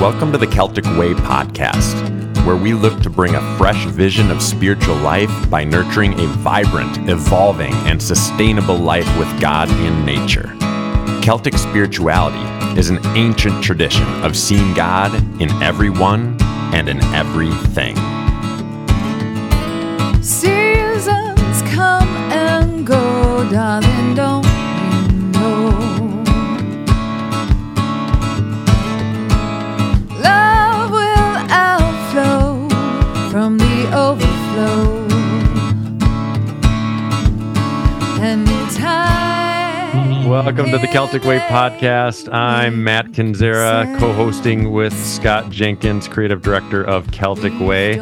Welcome to the Celtic Way podcast, where we look to bring a fresh vision of spiritual life by nurturing a vibrant, evolving, and sustainable life with God in nature. Celtic spirituality is an ancient tradition of seeing God in everyone and in everything. Seasons come and go, darling, Welcome to the Celtic Way podcast. I'm Matt Kinzera, co hosting with Scott Jenkins, creative director of Celtic Way.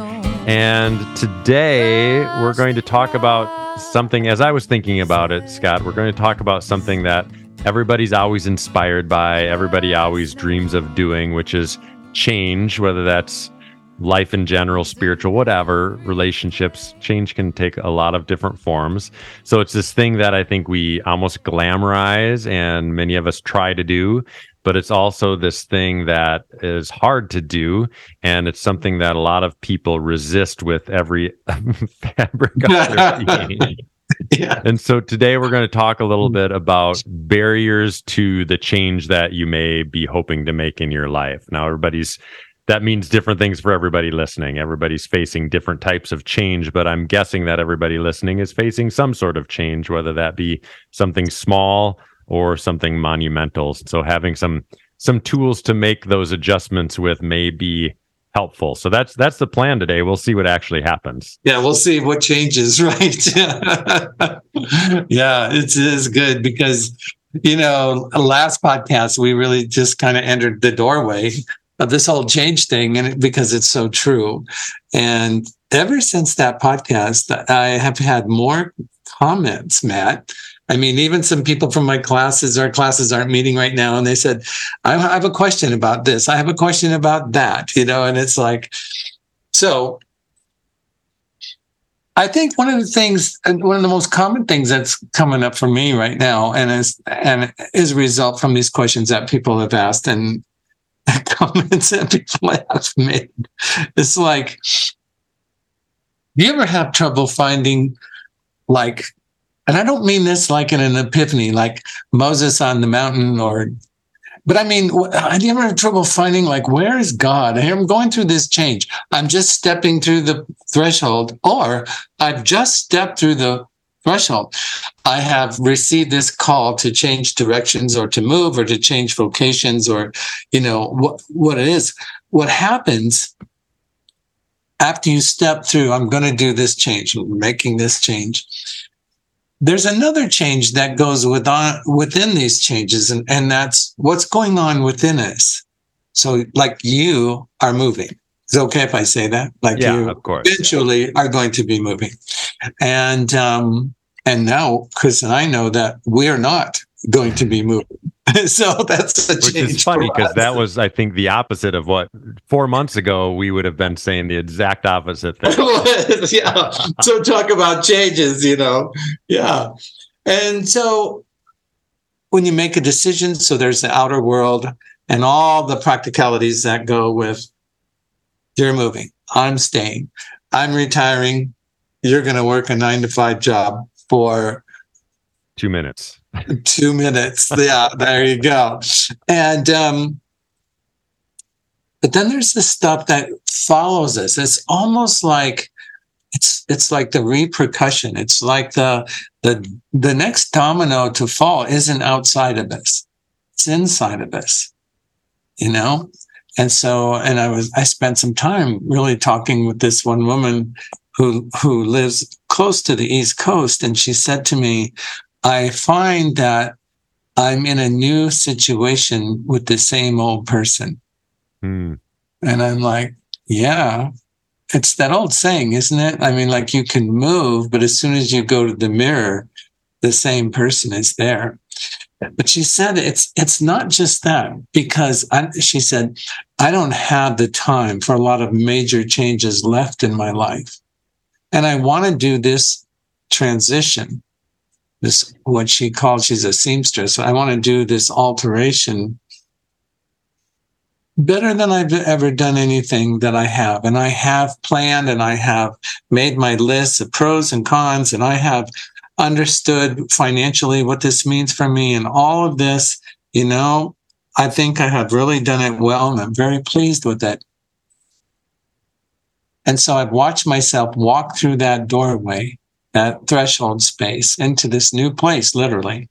And today we're going to talk about something, as I was thinking about it, Scott, we're going to talk about something that everybody's always inspired by, everybody always dreams of doing, which is change, whether that's life in general, spiritual, whatever, relationships. Change can take a lot of different forms. So it's this thing that I think we almost glamorize and many of us try to do, but it's also this thing that is hard to do. And it's something that a lot of people resist with every fabric of their being. yeah. And so today we're going to talk a little bit mm. about barriers to the change that you may be hoping to make in your life. Now, everybody's that means different things for everybody listening. Everybody's facing different types of change, but I'm guessing that everybody listening is facing some sort of change, whether that be something small or something monumental. So having some some tools to make those adjustments with may be helpful. So that's that's the plan today. We'll see what actually happens. Yeah, we'll see what changes, right? yeah, it is good because you know, last podcast we really just kind of entered the doorway of this whole change thing and it, because it's so true. And ever since that podcast, I have had more comments, Matt. I mean, even some people from my classes, our classes aren't meeting right now, and they said, I have a question about this. I have a question about that, you know, and it's like, so I think one of the things, one of the most common things that's coming up for me right now, and is and is a result from these questions that people have asked and comments that people have made. It's like, do you ever have trouble finding, like, and I don't mean this like in an epiphany, like Moses on the mountain, or, but I mean, do you ever have trouble finding, like, where is God? I'm going through this change. I'm just stepping through the threshold, or I've just stepped through the threshold. I have received this call to change directions or to move or to change vocations or, you know, what, what it is. What happens after you step through, I'm going to do this change, I'm making this change. There's another change that goes with on, within these changes, and, and that's what's going on within us. So, like you are moving. Is it okay if I say that? Like Yeah, you of course. eventually are going to be moving. And um, and now Chris and I know that we are not going to be moving. so that's a Which change. is funny because that was, I think, the opposite of what four months ago we would have been saying the exact opposite thing. yeah. So talk about changes, you know. Yeah. And so when you make a decision, so there's the outer world and all the practicalities that go with you're moving, I'm staying, I'm retiring, you're going to work a nine to five job for Two minutes. two minutes. Yeah, there you go. And um, but then there's the stuff that follows us. It's almost like it's it's like the repercussion. It's like the the the next domino to fall isn't outside of us. It's inside of us. You know? And so and I was I spent some time really talking with this one woman who who lives close to the East Coast and she said to me, I find that I'm in a new situation with the same old person. Hmm. And I'm like, yeah, it's that old saying, isn't it? I mean, like you can move, but as soon as you go to the mirror, the same person is there. But she said it's it's not just that because I, she said I don't have the time for a lot of major changes left in my life, and I want to do this transition this what she calls she's a seamstress i want to do this alteration better than I've ever done anything that I have. And I have planned and I have made my lists of pros and cons and I have understood financially what this means for me and all of this, you know, I think I have really done it well and I'm very pleased with it. And so I've watched myself walk through that doorway, that threshold space into this new place, literally.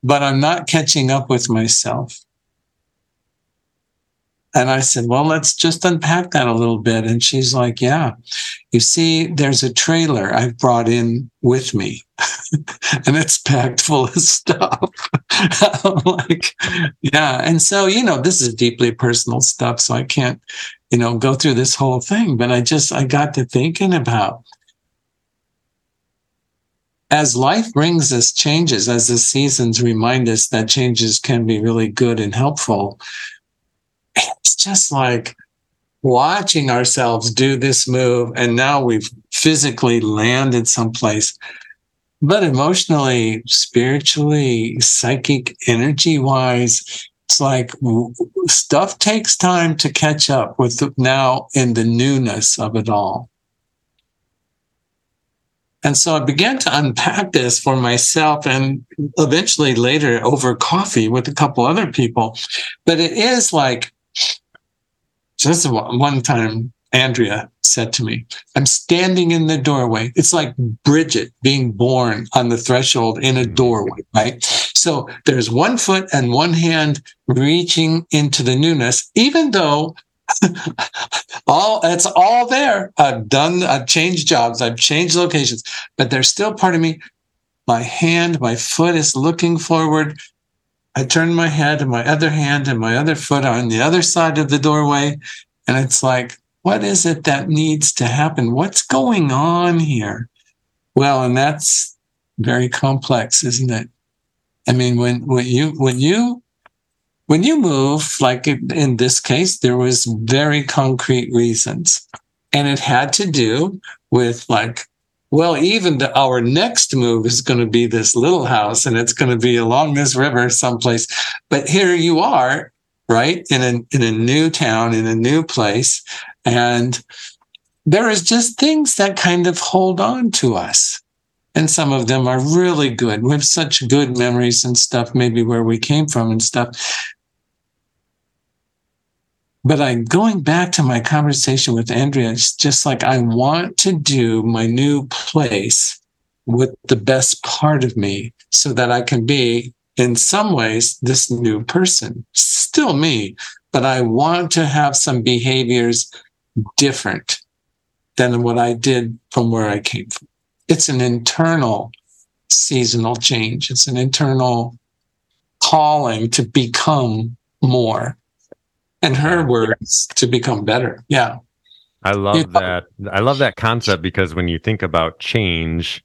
But I'm not catching up with myself. And I said, well, let's just unpack that a little bit. And she's like, yeah, you see, there's a trailer I've brought in with me and it's packed full of stuff. I'm like, yeah. And so, you know, this is deeply personal stuff. So I can't, you know, go through this whole thing, but I just, I got to thinking about as life brings us changes, as the seasons remind us that changes can be really good and helpful, it's just like watching ourselves do this move. And now we've physically landed someplace. But emotionally, spiritually, psychic, energy wise, it's like stuff takes time to catch up with now in the newness of it all. And so I began to unpack this for myself and eventually later over coffee with a couple other people. But it is like just one time, Andrea said to me, I'm standing in the doorway. It's like Bridget being born on the threshold in a mm. doorway, right? So there's one foot and one hand reaching into the newness, even though all it's all there. I've done, I've changed jobs, I've changed locations, but there's still part of me. My hand, my foot is looking forward. I turn my head and my other hand and my other foot on the other side of the doorway. And it's like, what is it that needs to happen? What's going on here? Well, and that's very complex, isn't it? I mean, when, when you, when you when you move, like in this case, there was very concrete reasons. And it had to do with like, well, even the, our next move is going to be this little house and it's going to be along this river someplace. But here you are, right? In a, in a new town, in a new place. And there is just things that kind of hold on to us. And some of them are really good. We have such good memories and stuff, maybe where we came from and stuff. But I'm going back to my conversation with Andrea. It's just like I want to do my new place with the best part of me so that I can be, in some ways, this new person. Still me, but I want to have some behaviors different than what I did from where I came from. It's an internal seasonal change, it's an internal calling to become more and her words to become better. Yeah. I love you know? that. I love that concept because when you think about change,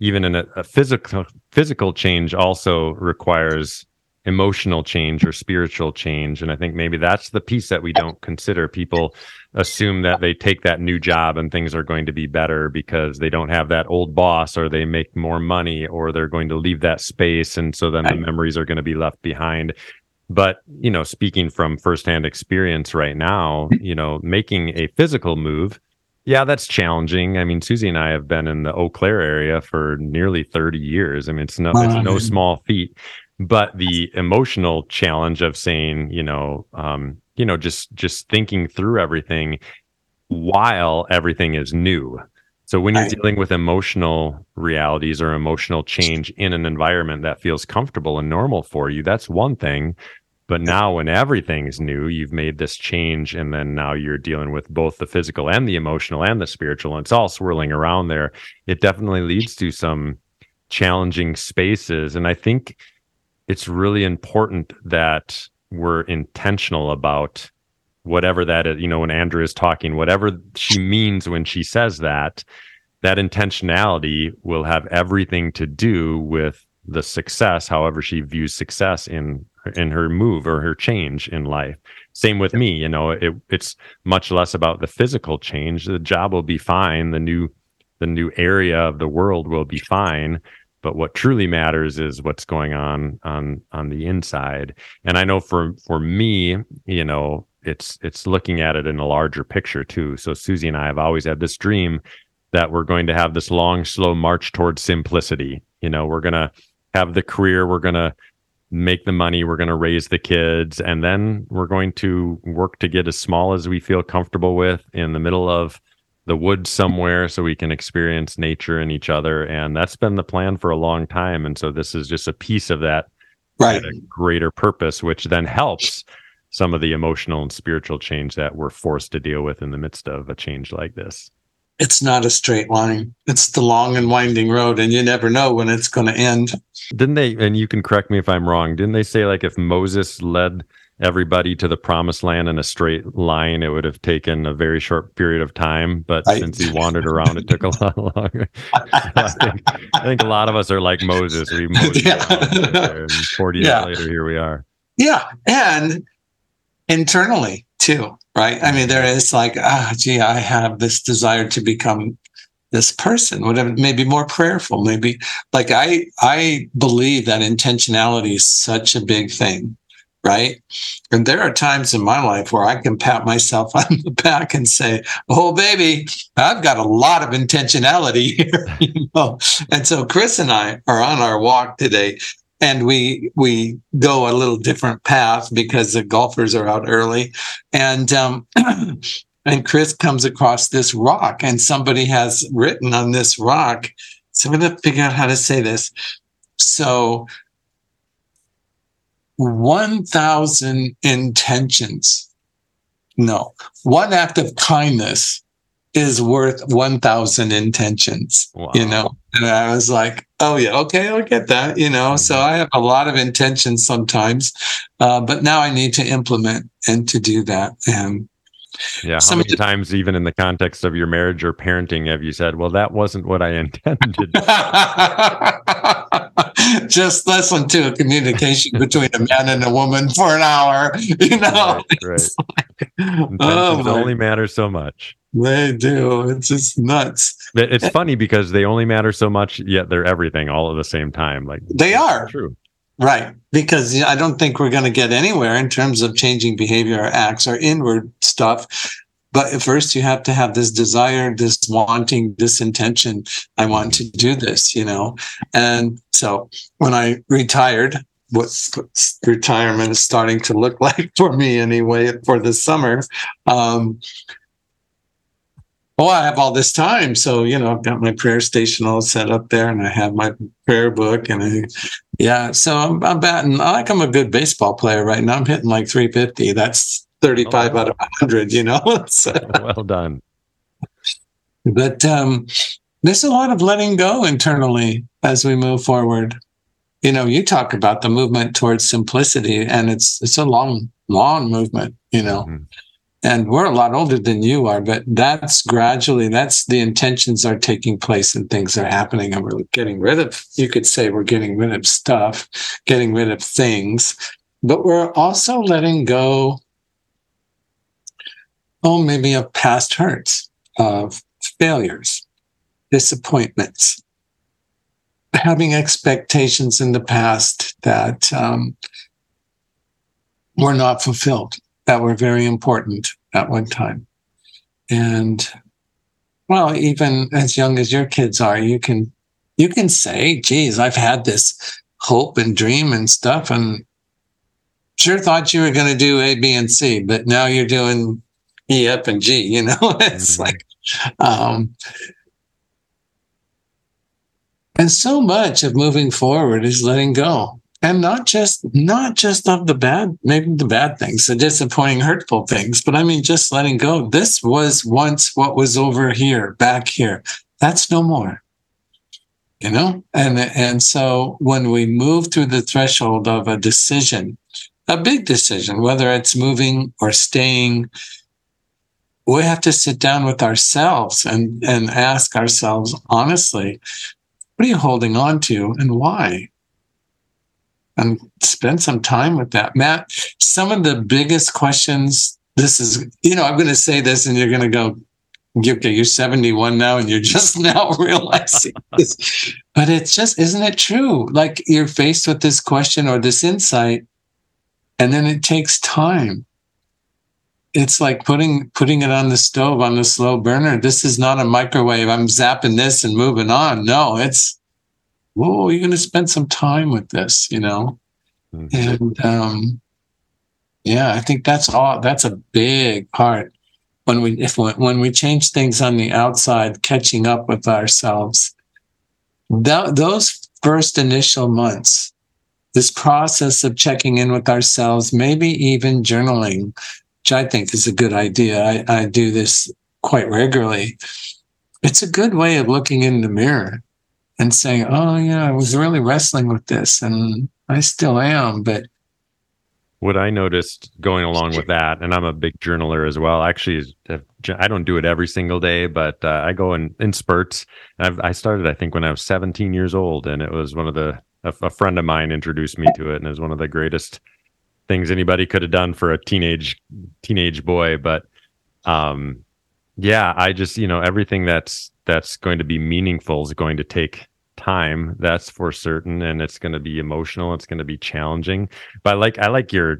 even in a, a, physical physical change also requires emotional change or spiritual change. And I think maybe that's the piece that we don't consider. People assume that they take that new job and things are going to be better because they don't have that old boss or they make more money or they're going to leave that space. And so then the memories are going to be left behind. But, you know, speaking from firsthand experience right now, you know, making a physical move, yeah, that's challenging. I mean, Susie and I have been in the Eau Claire area for nearly 30 years. I mean, it's no, it's no small feat. But the emotional challenge of saying, you know, um, you know, just just thinking through everything while everything is new. So when you're dealing with emotional realities or emotional change in an environment that feels comfortable and normal for you, that's one thing. But now when everything's new, you've made this change and then now you're dealing with both the physical and the emotional and the spiritual and it's all swirling around there. It definitely leads to some challenging spaces and I think it's really important that we're intentional about whatever that is, you know, when Andrea is talking, whatever she means when she says that, that intentionality will have everything to do with the success, however she views success in in her move or her change in life. Same with me, you know, it, it's much less about the physical change. The job will be fine. The new, the new area of the world will be fine. but what truly matters is what's going on on on the inside and i know for for me you know it's it's looking at it in a larger picture too. So susie and i have always had this dream that we're going to have this long slow march towards simplicity. You know we're going to have the career we're going to make the money we're going to raise the kids and then we're going to work to get as small as we feel comfortable with in the middle of the woods somewhere so we can experience nature and each other. And that's been the plan for a long time. And so this is just a piece of that right. greater purpose which then helps some of the emotional and spiritual change that we're forced to deal with in the midst of a change like this it's not a straight line it's the long and winding road and you never know when it's going to end didn't they and you can correct me if i'm wrong didn't they say like if moses led everybody to the promised land in a straight line, it would have taken a very short period of time. But right. since he wandered around, it took a lot longer. I, think, I, think, a lot of us are like Moses. We yeah. 40 years later, here we are. Yeah. And internally too, right? I mean, there is like, ah, gee, I have this desire to become this person whatever maybe more prayerful maybe like i i believe that intentionality is such a big thing right? And there are times in my life where I can pat myself on the back and say, "Oh, baby, I've got a lot of intentionality here." you know? And so Chris and I are on our walk today, and we we go a little different path because the golfers are out early, and um, and Chris comes across this rock, and somebody has written on this rock. So I'm going to figure out how to say this. So 1,000 intentions. No, one act of kindness is worth 1,000 intentions, wow. you know? And I was like, oh, yeah, okay, I'll get that, you know? Mm-hmm. So I have a lot of intentions sometimes, uh, but now I need to implement and to do that. And yeah. How many times, even in the context of your marriage or parenting, have you said, well, that wasn't what I intended? just listen to a communication between a man and a woman for an hour. You know, right. right. Like, oh only matter so much. They do. It's just nuts. It's funny because they only matter so much, yet they're everything all at the same time. Like they are true. Right. Because I don't think we're going to get anywhere in terms of changing behavior or acts or inward stuff but first, you have to have this desire, this wanting, this intention. I want to do this, you know. And so when I retired, what retirement is starting to look like for me anyway for the summer. Um, oh, I have all this time. So, you know, I've got my prayer station all set up there and I have my prayer book and I, yeah, so I'm, I'm batting. I like I'm a good baseball player right now. I'm hitting like 350. That's 35 oh, out of 100, you know? well done. But um, there's a lot of letting go internally as we move forward. You know, you talk about the movement towards simplicity, and it's it's a long, long movement, you know. Mm-hmm. And we're a lot older than you are, but that's gradually, that's the intentions are taking place and things are happening. And we're getting rid of, you could say we're getting rid of stuff, getting rid of things, but we're also letting go oh, maybe of past hurts, of failures, disappointments, having expectations in the past that um, were not fulfilled, that were very important at one time. And well, even as young as your kids are, you can you can say, geez, I've had this hope and dream and stuff and sure thought you were going to do A, B, and C, but now you're doing E, F, and G. You know, it's mm-hmm. like, um, and so much of moving forward is letting go, and not just not just of the bad, maybe the bad things, the disappointing, hurtful things, but I mean just letting go. This was once what was over here, back here. That's no more you know and and so when we move through the threshold of a decision a big decision whether it's moving or staying we have to sit down with ourselves and, and ask ourselves honestly, what are you holding on to and why? And spend some time with that. Matt, some of the biggest questions, this is, you know, I'm going to say this and you're going to go, okay, you're 71 now and you're just now realizing this. But it's just, isn't it true? Like you're faced with this question or this insight, and then it takes time. It's like putting putting it on the stove on the slow burner. This is not a microwave. I'm zapping this and moving on. No, it's whoa, you're gonna spend some time with this, you know? Mhm. And um yeah, I think that's all that's a big part when we if when we change things on the outside, catching up with ourselves. That, those first initial months, this process of checking in with ourselves, maybe even journaling, which I think is a good idea. I, I do this quite regularly. It's a good way of looking in the mirror and saying, "Oh yeah, I was really wrestling with this, and I still am." But what I noticed going along with that, and I'm a big journaler as well. Actually, I don't do it every single day, but uh, I go in in spurts. I've, I started, I think, when I was 17 years old, and it was one of the a, a friend of mine introduced me to it, and it was one of the greatest things anybody could have done for a teenage teenage boy. But um, yeah, I just you know everything that's that's going to be meaningful is going to take time that's for certain and it's going to be emotional it's going to be challenging but I like I like your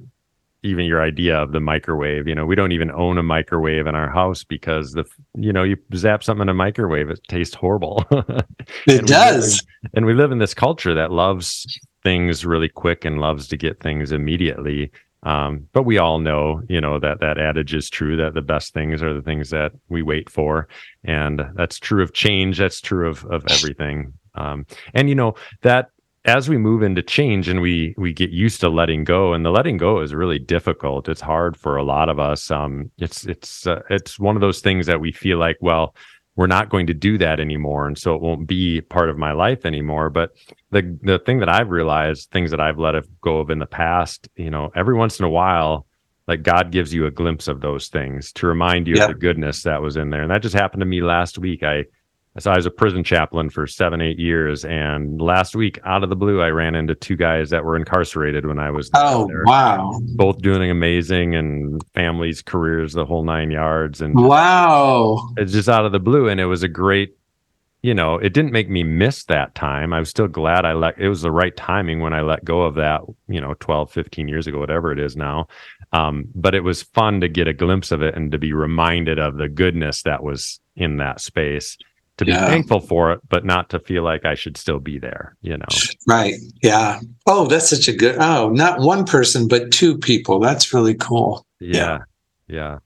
even your idea of the microwave. You know, we don't even own a microwave in our house because the you know you zap something in a microwave, it tastes horrible. it we does. in- and we live in this culture that loves things really quick and loves to get things immediately. Um, but we all know, you know, that that adage is true that the best things are the things that we wait for, and that's true of change. That's true of of everything. Um, and you know that as we move into change and we we get used to letting go and the letting go is really difficult it's hard for a lot of us um it's it's uh, it's one of those things that we feel like well we're not going to do that anymore and so it won't be part of my life anymore. But the the thing that i've realized things that i've let go of in the past you know every once in a while like god gives you a glimpse of those things to remind you Yeah. of the goodness that was in there. And that just happened to me last week. I so I was a prison chaplain for seven, eight years, and last week, out of the blue, I ran into two guys that were incarcerated when I was Oh there. wow! Both doing amazing and families, careers, the whole nine yards, and Wow! it's just out of the blue. And it was a great, you know, it didn't make me miss that time. I was still glad I let. It was the right timing when I let go of that, you know, 12, 15 years ago, whatever it is now. Um, but it was fun to get a glimpse of it and to be reminded of the goodness that was in that space to be Yeah. thankful for it, but not to feel like I should still be there, you know? Right? Yeah. Oh, that's such a good. Oh, not one person, but two people. That's really cool. Yeah. Yeah.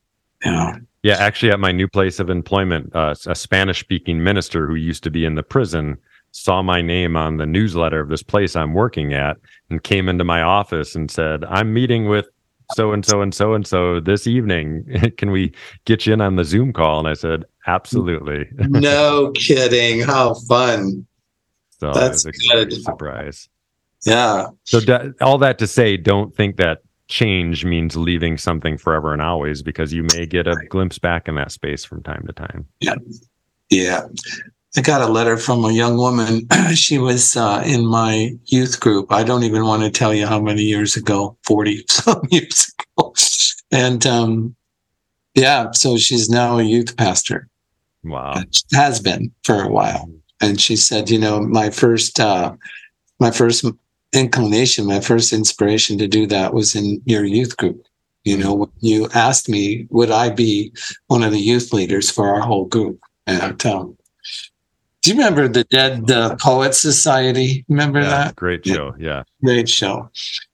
Yeah. Yeah. Actually, at my new place of employment, uh, a Spanish speaking minister who used to be in the prison saw my name on the newsletter of this place I'm working at and came into my office and said, I'm meeting with so and so and so and so this evening. Can we get you in on the Zoom call? And I said, absolutely. no kidding. How fun. So That's a good. surprise. Yeah. So da- all that to say, don't think that change means leaving something forever and always, because you may get a glimpse back in that space from time to time. Yeah. Yeah. I got a letter from a young woman. she was uh, in my youth group. I don't even want to tell you how many years ago, 40 some years ago. And um, yeah, so she's now a youth pastor. Wow. has been for a while. And she said, you know, my first uh my first inclination, my first inspiration to do that was in your youth group. You know, when you asked me, would I be one of the youth leaders for our whole group? And um, do you remember the Dead uh, Poets Society? Remember Yeah, that? great show. Yeah. Great show.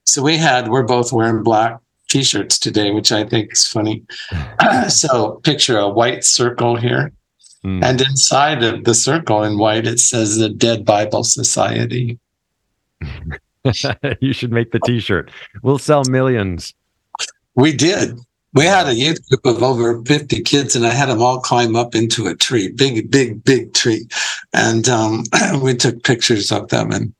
So we had, we're both wearing black t-shirts today, which I think is funny. so picture a white circle here. Mm. And inside of the circle in white, it says the Dead Bible Society. you should make the t-shirt. We'll sell millions. We did. We had a youth group of over 50 kids, and I had them all climb up into a tree, big, big, big tree. And um, we took pictures of them, and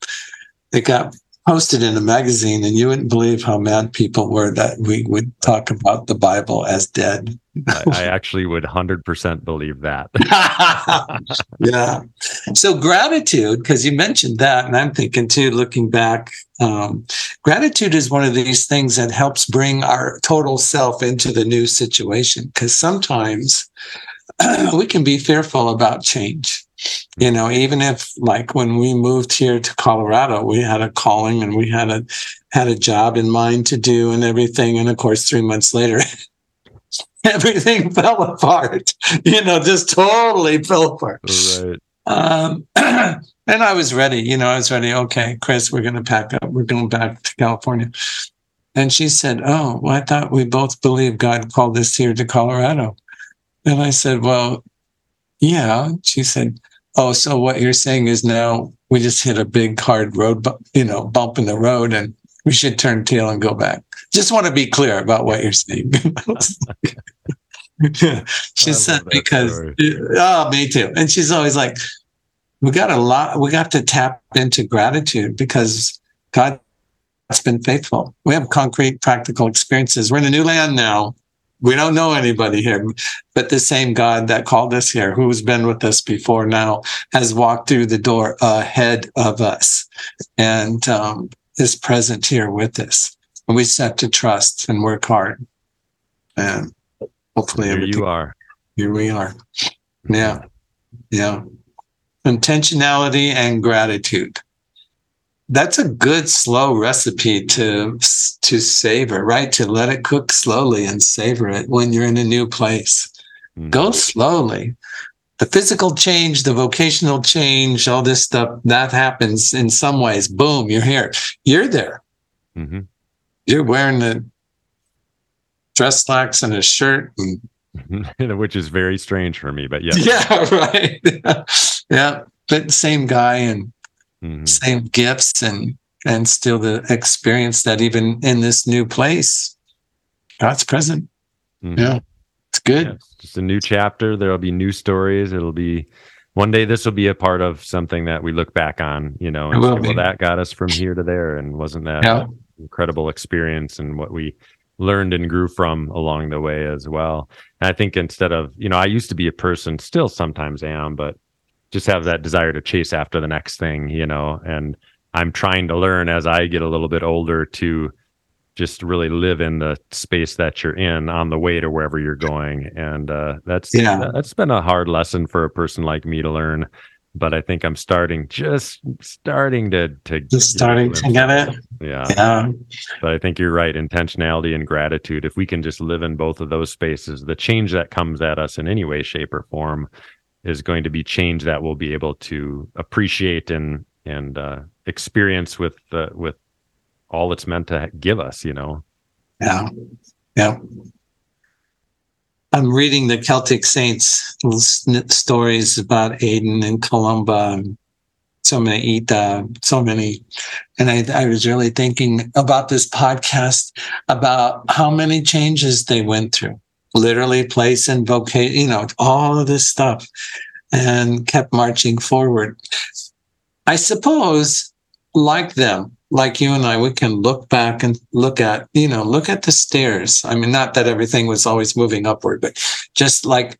they got posted in a magazine. And you wouldn't believe how mad people were that we would talk about the Bible as dead. I, I actually would 100% believe that. yeah. So gratitude, because you mentioned that, and I'm thinking too, looking back, um, gratitude is one of these things that helps bring our total self into the new situation. Because sometimes we can be fearful about change. You know, even if like when we moved here to Colorado, we had a calling and we had a had a job in mind to do and everything. And of course, three months later, everything fell apart. You know, just totally fell apart. Right. Um, and I was ready. You know, I was ready. Okay, Chris, we're going to pack up. We're going back to California. And she said, "Oh, well, I thought we both believed God called us here to Colorado." And I said, "Well, yeah." She said, "Oh, so what you're saying is now we just hit a big hard road, bu- you know, bump in the road, and we should turn tail and go back." Just want to be clear about what you're saying. she I said because story. Uh, oh, me too. And she's always like, "We got a lot. We got to tap into gratitude because God." has been faithful. We have concrete, practical experiences. We're in a new land now. We don't know anybody here, but the same God that called us here, who's been with us before now, has walked through the door ahead of us and um, is present here with us. And we just have to trust and work hard. And hopefully, Here you are. here we are. Yeah. Yeah. Intentionality and gratitude. That's a good slow recipe to to savor, right? To let it cook slowly and savor it when you're in a new place. Mhm. Go slowly. The physical change, the vocational change, all this stuff that happens in some ways. Boom, you're here. You're there. Mhm. You're wearing the dress slacks and a shirt and Which is very strange for me, but yeah. yeah, right. yeah, but same guy and Mhm. same gifts and and still the experience that even in this new place, God's present. Mhm. Yeah, it's Yeah, good. it's just a new chapter. There'll be new stories. It'll be one day. This will be a part of something that we look back on. You know, and say, well, that got us from here to there, and wasn't that Yeah. an incredible experience and what we learned and grew from along the way as well. And I think instead of you know, I used to be a person, still sometimes am, but just have that desire to chase after the next thing. You know, and I'm trying to learn as I get a little bit older to just really live in the space that you're in on the way to wherever you're going and uh, that's Yeah. that's been a hard lesson for a person like me to learn but i think i'm starting just starting to to Just starting to get it. yeah Yeah, but i think you're right intentionality and gratitude if we can just live in both of those spaces the change that comes at us in any way shape or form is going to be change that we'll be able to appreciate and and uh, experience with uh, with all it's meant to give us you know yeah, yeah. I'm reading the Celtic Saints stories about Aidan and Columba so many Ita, so many. And I, I was really thinking about this podcast about how many changes they went through, literally place and vocation, you know, all of this stuff and kept marching forward. I suppose like them, like you and I, we can look back and look at, you know, look at the stairs. I mean, not that everything was always moving upward, but just like,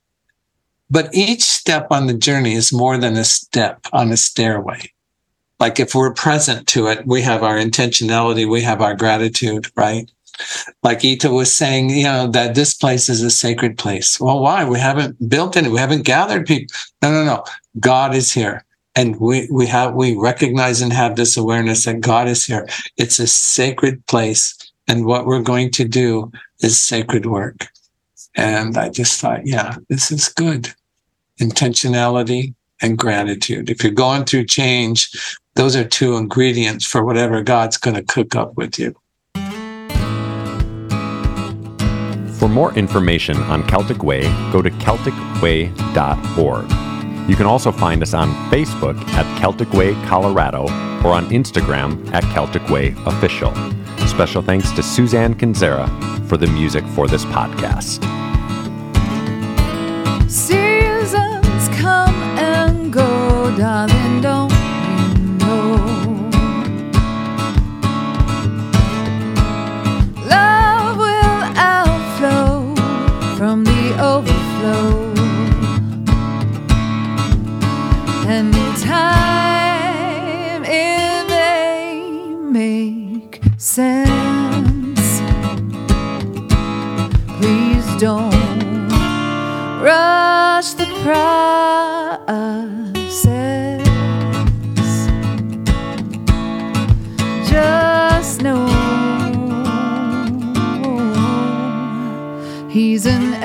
but each step on the journey is more than a step on a stairway. Like if we're present to it, we have our intentionality, we have our gratitude, right? Like Ita was saying, you know, that this place is a sacred place. Well, why? We haven't built any, we haven't gathered people. No, no, no. God is here and we we have we recognize and have this awareness that God is here. It's a sacred place, and what we're going to do is sacred work. And I just thought, yeah, this is good. Intentionality and gratitude. If you're going through change, those are two ingredients for whatever God's going to cook up with you. For more information on Celtic Way, go to CelticWay.org. You can also find us on Facebook at Celtic Way Colorado or on Instagram at Celtic Way Official. Special thanks to Suzanne Kinzera for the music for this podcast. Seasons come and go, darling, process. Just know he's in